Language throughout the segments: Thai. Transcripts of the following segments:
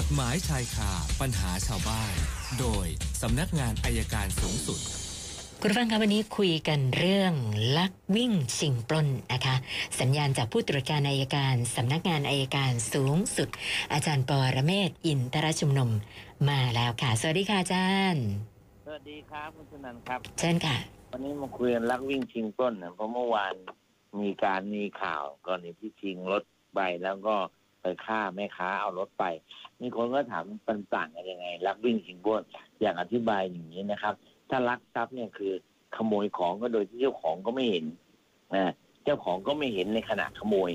กฎหมายชายคาปัญหาชาวบ้าน โดยสำนักงานอายการสูงสุด คุณผู้ฟังคะวันนี้คุยกันเรื่องลักวิ่งชิงปล้นนะคะ สัญญาณจากผู้ตรวจการอายการสำนักงานอายการสูงสุด อาจารย์ปอระเมศวร์อินทรชุมนุมมาแล้วค่ะ สวัสดีค่ะอาจารย์ สวัสดีครับคุณชนันท์ครับ เชิญค่ะ วันนี้มาคุยกันลักวิ่งชิงปล้นนะเพราะเมื่อวานมีการมีข่าวกรณีที่ชิงรถไปแล้วก็ ไปฆ่าแม่ค้าเอารถไป มีคนก็ถามมันต่างกันยังไงลักวิ่งชิงปล้นอยากอธิบายอย่างนี้นะครับ ถ้าลักทรัพย์เนี่ยคือขโมยของก็โดยที่เจ้าของก็ไม่เห็นนะเจ้าของก็ไม่เห็นในขณะขโมย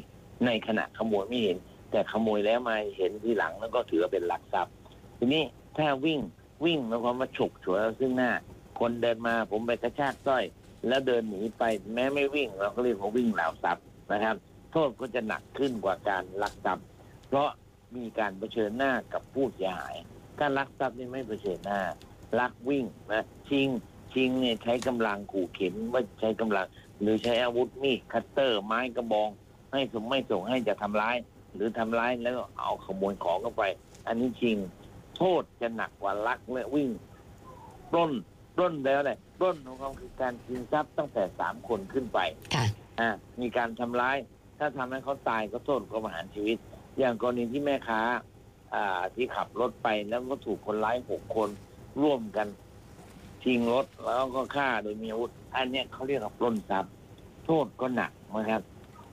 ในขณะขโมยไม่เห็น แต่ขโมยแล้วมาเห็นทีหลังแล้วก็ถือว่าเป็นลักทรัพย์ ทีนี้ถ้าวิ่งวิ่งหมายความว่าฉกฉวยซึ่งหน้า คนเดินมาผมไปกระชากสร้อย แล้วเดินหนีไปแม้ไม่วิ่งเราก็เรียกว่าวิ่งราวทรัพย์นะครับ โทษก็จะหนักขึ้นกว่าการลักทรัพย์ เพราะมีการเผชิญหน้ากับผู้เสียหายการลักทรัพย์นี่ไม่เผชิญหน้าลักวิ่งนะชิงชิงเนี่ยใช้กำลังขู่เข็นว่าใช้กำลัง หรือใช้อาวุธมีดคัตเตอร์ ไม้กระบอง ให้ส่งไม่ส่งให้จะทำร้าย หรือทำร้ายแล้วก็เอาขโมยของเข้าไป อันนี้ชิง โทษจะหนักกว่าลักและวิ่งปล้นปล้นแล้วเนี่ยปล้นของเขาคือการชิงทรัพย์ตั้งแต่สามคนขึ้นไปค่ะอ่ามีการทำร้าย ถ้าทำให้เขาตายก็โทษก็ประหารชีวิต อย่างกรณีที่แม่ค้า อ่า ที่ขับรถไปแล้วก็ถูกคนร้ายหกคนร่วมกันชิงรถแล้วก็ฆ่าโดยมีอาวุธอันเนี้ยเขาเรียกว่าปล้นทรัพย์โทษก็หนักนะครับ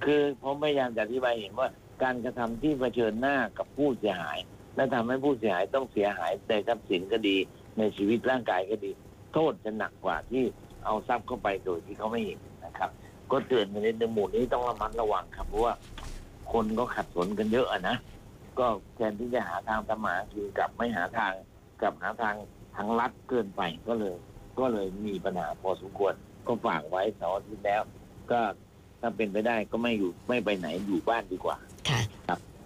คือผมพยายามจะอธิบายเห็นว่าการกระทำที่เผชิญหน้ากับผู้เสียหาย และทำให้ผู้เสียหายต้องเสียหายในทรัพย์สินก็ดีในชีวิตร่างกายก็ดี โทษจะหนักกว่าที่เอาทรัพย์เข้าไปโดยที่เขาไม่เห็นนะครับ ก็เตือนในในหมู่นี้ต้องระมัดระวังครับเพราะว่า คนก็ขัดสนกันเยอะอะนะก็แทนที่จะหาทางทำมาหากินกลับไม่หาทางกลับหาทางทางลัดเกินไปก็เลย ก็เลยมีปัญหาพอสมควรก็ฝากไว้เสาร์อาที่แล้ว ก็ถ้าเป็นไปได้ก็ไม่อยู่ไม่ไปไหนอยู่บ้านดีกว่า ค่ะ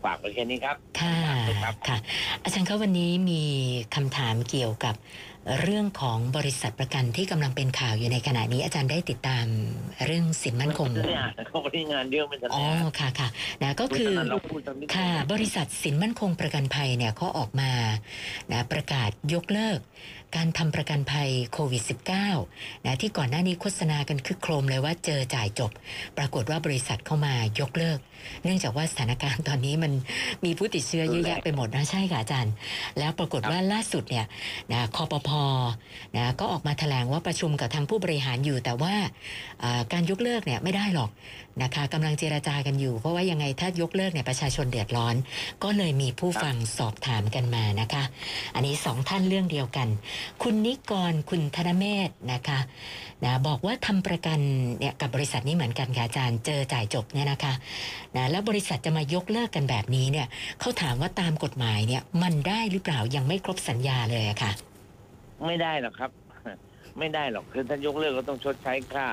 ฝากไว้แค่นี้ครับ ค่ะครับค่ะ อาจารย์คะวันนี้มีคำถามเกี่ยวกับเรื่องของบริษัทประกันที่กำลังเป็นข่าวอยู่ในขณะนี้อาจารย์ได้ติดตามเรื่องสินมั่นคงไม่ได้อ่านเขาไม่ได้งานเยอะไม่ทันอ๋ออ่านค่ะค่ะนะก็คือณธนันเราพูดตรงนี้ค่ะ บริษัทสินมั่นคงประกันภัยเนี่ยเขาออกมานะประกาศยกเลิก การทำประกันภัยโควิด -19 นะที่ก่อนหน้านี้โฆษณากันคึกโครมเลยว่าเจอจ่ายจบ ปรากฏว่าบริษัทเข้ามายกเลิก เนื่องจากว่าสถานการณ์ตอนนี้มันมีผู้ติดเชื้อเยอะแยะไปหมดนะใช่ค่ะอาจารย์ แล้วปรากฏว่าล่าสุดเนี่ยนะคอปพนะก็ออกมาแถลงว่าประชุมกับทางผู้บริหารอยู่ แต่ว่าอ่าการยกเลิกเนี่ยไม่ได้หรอกนะคะกำลังเจราจากันอยู่ เพราะว่ายังไงถ้ายกเลิกเนี่ยประชาชนเดือดร้อน ก็เลยมีผู้ฟังสอบถามกันมานะคะ อันนี้สองท่านเรื่องเดียวกัน คุณนิกรคุณธนเมธนะคะนะบอกว่าทำประกันเนี่ยกับบริษัทนี้เหมือนกันค่ะอาจารย์เจอจ่ายจบเนี่ยนะคะนะแล้วบริษัทจะมายกเลิกกันแบบนี้เนี่ยเขาถามว่าตามกฎหมายเนี่ย มันได้หรือเปล่ายังไม่ครบสัญญาเลยอะค่ะ ไม่ได้หรอกครับ ไม่ได้หรอกคือถ้ายกเลิกก็ต้องชดใช้ค่า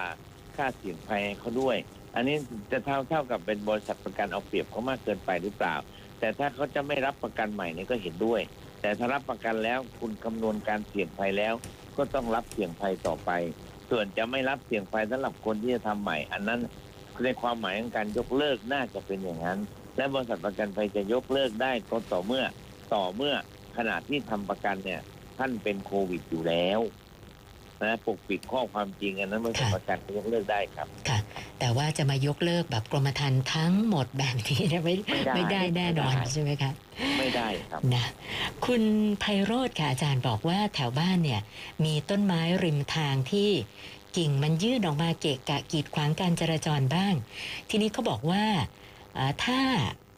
ค่าเสี่ยงภัยเขาด้วย อันนี้จะเท่าเท่ากับเป็นบริษัทประกันเอาเปรียบเขามากเกินไปหรือเปล่า แต่ถ้าเขาจะไม่รับประกันใหม่นี่ก็เห็นด้วย แต่ถ้ารับประกันแล้วคุณคำนวณการเสี่ยงภัยแล้ว ก็ต้องรับเสี่ยงภัยต่อไป ส่วนจะไม่รับเสี่ยงภัยสำหรับคนที่จะทำใหม่ อันนั้นในความหมายของการยกเลิกน่าจะเป็นอย่างนั้น และบริษัทประกันภัยจะยกเลิกได้ก็ต่อเมื่อต่อเมื่อขณะที่ทำประกันเนี่ย ท่านเป็นโควิดอยู่แล้วนะปกปิดข้อความจริงอันนั้นบริษัทค่ะประกันก็ยกเลิกได้ครับค่ะแต่ว่าจะมายกเลิกแบบกรมธรรม์ทั้งหมดแบบนี้เนี่ยไม่ไม่ได้ไม่ได้แน่นอนไม่ได้ใช่ไหมคะไม่ได้ครับนะคุณไพโรธค่ะอาจารย์บอกว่าแถวบ้านเนี่ย มีต้นไม้ริมทางที่กิ่งมันยื่นออกมาเกะกะกีดขวางการจราจรบ้าง ทีนี้เขาบอกว่าอ่า ถ้า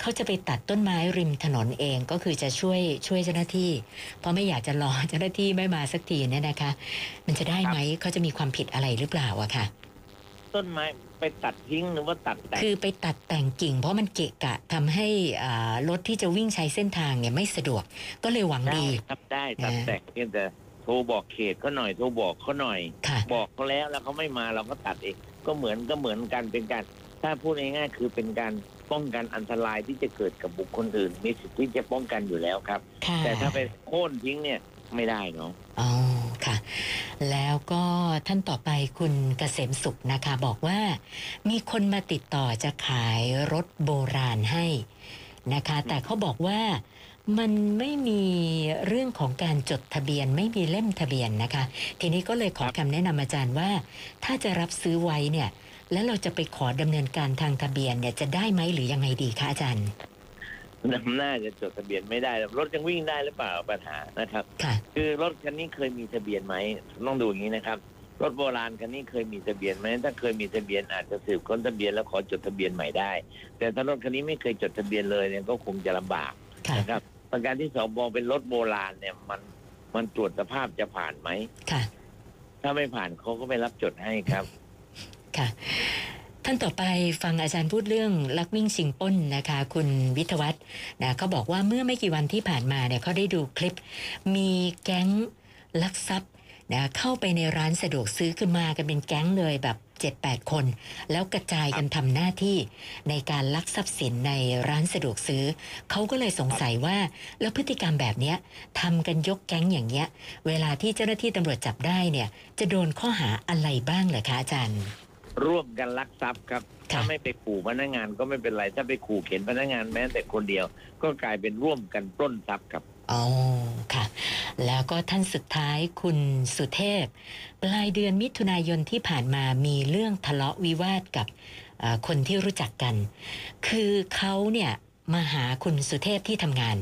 เขาจะไปตัดต้นไม้ริมถนนเองก็คือจะช่วยช่วยเจ้าหน้าที่ เพราะไม่อยากจะรอเจ้าหน้าที่ไม่มาสักทีเนี่ยนะคะ มันจะได้ไหมเขาจะมีความผิดอะไรหรือเปล่าอะค่ะ ต้นไม้ไปตัดทิ้งหรือว่าตัดแต่งคือไปตัดแต่งกิ่ง เพราะมันเกะกะทำให้อ่ารถที่จะวิ่งใช้เส้นทางเนี่ยไม่สะดวกก็เลยหวังได้ดีครับได้ตัดนะแต่งเพียงแต่โทรบอกเขตเขาหน่อยโทรบอกเขาหน่อยค่ะบอกเขาแล้วแล้วเขาไม่มาเราก็ตัดเองก็เหมือนก็เหมือนกันเป็นการถ้าพูดง่ายๆคือเป็นการ ป้องกันอันตรายที่จะเกิดกับบุคคลอื่น มีสิทธิ์ที่จะป้องกันอยู่แล้วครับ ค่ะแต่ถ้าไปโค่นทิ้งเนี่ยไม่ได้เนาะ อ๋อค่ะ แล้วก็ท่านต่อไปคุณเกษมสุขนะคะ บอกว่า มีคนมาติดต่อจะขายรถโบราณให้นะคะ แต่เขาบอกว่ามันไม่มีเรื่องของการจดทะเบียนไม่มีเล่มทะเบียนนะคะ ทีนี้ก็เลยขอคำแนะนำอาจารย์ว่า ถ้าจะรับซื้อไว้เนี่ย แล้วเราจะไปขอดำเนินการทางทะเบียนเนี่ยจะได้ไหมหรือยังไงดีคะอาจารย์นำหน้าจะจดทะเบียนไม่ได้รถยังวิ่งได้หรือเปล่าปัญหานะครับค่ะคือรถคันนี้เคยมีทะเบียนไหมต้องดูอย่างนี้นะครับรถโบราณคันนี้เคยมีทะเบียนไหมถ้าเคยมีทะเบียนอาจจะสืบค้นทะเบียนแล้วขอจดทะเบียนใหม่ได้ แต่ถ้ารถคันนี้ไม่เคยจดทะเบียนเลยเนี่ยก็คงจะลำบากค่ะนะครับประการที่สองมองเป็นรถโบราณเนี่ยมันมันตรวจสภาพจะผ่านไหมค่ะถ้าไม่ผ่านเขาก็ไม่รับจดให้ครับ ค่ะ ท่านต่อไปฟังอาจารย์พูดเรื่องลักวิ่งชิงป้นนะคะ คุณวิทยวัฒน์นะเขาบอกว่าเมื่อไม่กี่วันที่ผ่านมาเนี่ยเขาได้ดูคลิป มีแก๊งลักทรัพย์นะเข้าไปในร้านสะดวกซื้อขึ้นมากันเป็นแก๊งเลยแบบ7-8คน แล้วกระจายกันทำหน้าที่ในการลักทรัพย์สินในร้านสะดวกซื้อ เขาก็เลยสงสัยว่า แล้วพฤติกรรมแบบเนี้ยทำกันยกแก๊งอย่างเงี้ย เวลาที่เจ้าหน้าที่ตำรวจจับได้เนี่ย จะโดนข้อหาอะไรบ้างเหรอคะอาจารย์ ร่วมกันลักทรัพย์ครับค่ะถ้าไม่ไปขู่พนักงานก็ไม่เป็นไร ถ้าไปขู่เข็นพนักงานแม้แต่คนเดียว ก็กลายเป็นร่วมกันปล้นทรัพย์ครับอ๋อค่ะ แล้วก็ท่านสุดท้ายคุณสุเทพ ปลายเดือนมิถุนายนที่ผ่านมามีเรื่องทะเลาะวิวาทกับเอ่อคนที่รู้จักกัน คือเขาเนี่ยมาหาคุณสุเทพที่ทำงาน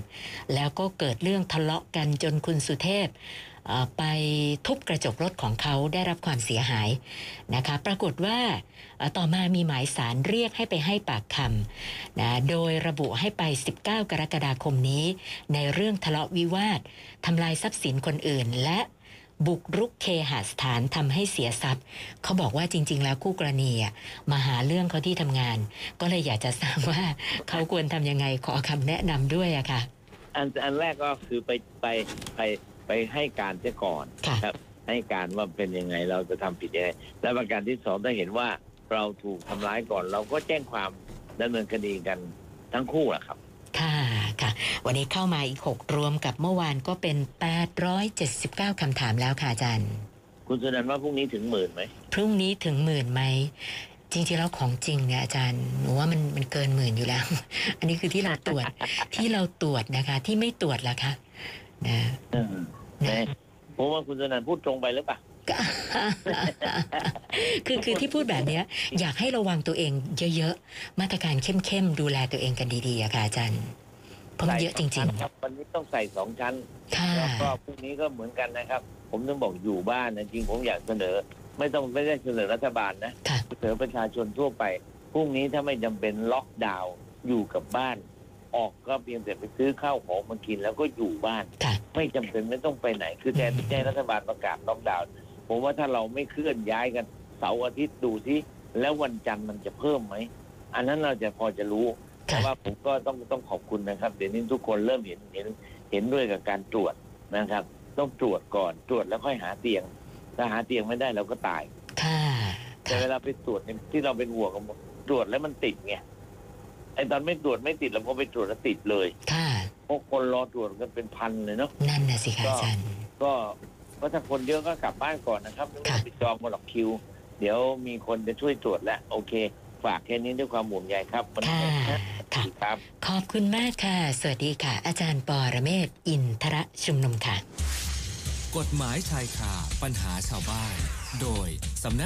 แล้วก็เกิดเรื่องทะเลาะกันจนคุณสุเทพเอ่อ ไปทุบกระจกรถของเขาได้รับความเสียหายนะคะ ปรากฏว่าต่อมามีหมายสารเรียกให้ไปให้ปากคำนะโดยระบุให้ไป 19 กรกฎาคมนี้ ในเรื่องทะเลาะวิวาททำลายทรัพย์สินคนอื่น และบุกรุกเคหสถานทำให้เสียทรัพย์ เขาบอกว่าจริง ๆ แล้วคู่กรณีมาหาเรื่องเขาที่ทำงาน ก็เลยอยากจะทราบว่าเขาควรทำยังไงขอคำแนะนำด้วยอะค่ะ อันอันแรกก็คือไปไปไป ไปให้การเสียก่อนค่ะครับ ให้การว่าเป็นยังไงเราจะทำผิดยังไงและประการที่สองถ้าเห็นว่าเราถูกทำร้ายก่อน เราก็แจ้งความดำเนินคดีกันทั้งคู่แหละครับ ค่ะค่ะ วันนี้เข้ามาอีก 6 รวมกับเมื่อวานก็เป็น 879คำถามแล้วค่ะอาจารย์ คุณสุนันท์ว่าพรุ่งนี้ถึงหมื่นไหมพรุ่งนี้ถึงหมื่นไหมจริงๆแล้วของจริงเนี่ยอาจารย์หนูว่ามันมันเกินหมื่นอยู่แล้ว อันนี้คือที่เราตรวจที่เราตรวจนะคะ ที่ไม่ตรวจล่ะคะ นะแม่ผมว่าคุณสุนันท์พูดตรงไปหรือเปล่าก็คือคือที่พูดแบบเนี้ย อยากให้ระวังตัวเองเยอะๆ มาตรการเข้มๆ ดูแลตัวเองกันดีๆอะค่ะอาจารย์เพราะมันเยอะจริง ๆ ครับวันนี้ต้องใส่สองชั้นๆค่ะแล้วก็พรุ่งนี้ก็เหมือนกันนะครับ ผมต้องบอกอยู่บ้านนะจริงผมอยากเสนอ ไม่ต้องไม่ได้เสนอรัฐบาลนะค่ะ เสนอประชาชนทั่วไปพรุ่งนี้ถ้าไม่จำเป็นล็อกดาวน์อยู่กับบ้าน ออกก็เพียงแต่ไปซื้อข้าวของมากินแล้วก็อยู่บ้าน ค่ะ ไม่จำเป็นไม่ต้องไปไหน คือแทนที่จะให้รัฐบาลประกาศล็อกดาวน์ผมว่าถ้าเราไม่เคลื่อนย้ายกันเสาร์อาทิตย์ดูที่ แล้ววันจันทร์มันจะเพิ่มไหม อันนั้นเราจะพอจะรู้ แต่ค่ะ ว่าผมก็ต้องต้องขอบคุณนะครับ เดี๋ยวนี้ทุกคนเริ่มเห็นเห็นเห็นด้วยกับการตรวจนะครับ ต้องตรวจก่อนตรวจแล้วค่อยหาเตียง ถ้าหาเตียงไม่ได้เราก็ตาย ค่ะ แต่ค่ะเวลาไปตรวจเนี่ยที่เราเป็นห่วงกันตรวจแล้วมันติดไง ไอตอนไม่ตรวจไม่ติดเราก็ไปตรวจแล้วติดเลยค่ะ เพราะคนรอตรวจกันเป็นพันเลยเนาะ นั่นน่ะสิคะอาจารย์ ก็ก็ถ้าคนเยอะก็กลับบ้านก่อนนะครับไม่ต้องไปจองมาหรอกคิว เดี๋ยวมีคนจะช่วยตรวจแล้วโอเค ฝากแค่นี้ด้วยความห่วงใยครับวันค่ะนี้นะค่ะ ครับ ขอบคุณมากค่ะ สวัสดีค่ะ อาจารย์ปอระเมศวร์อินทระชุมนุมค่ะ กฎหมายชายคาปัญหาชาวบ้าน โดยสำนัก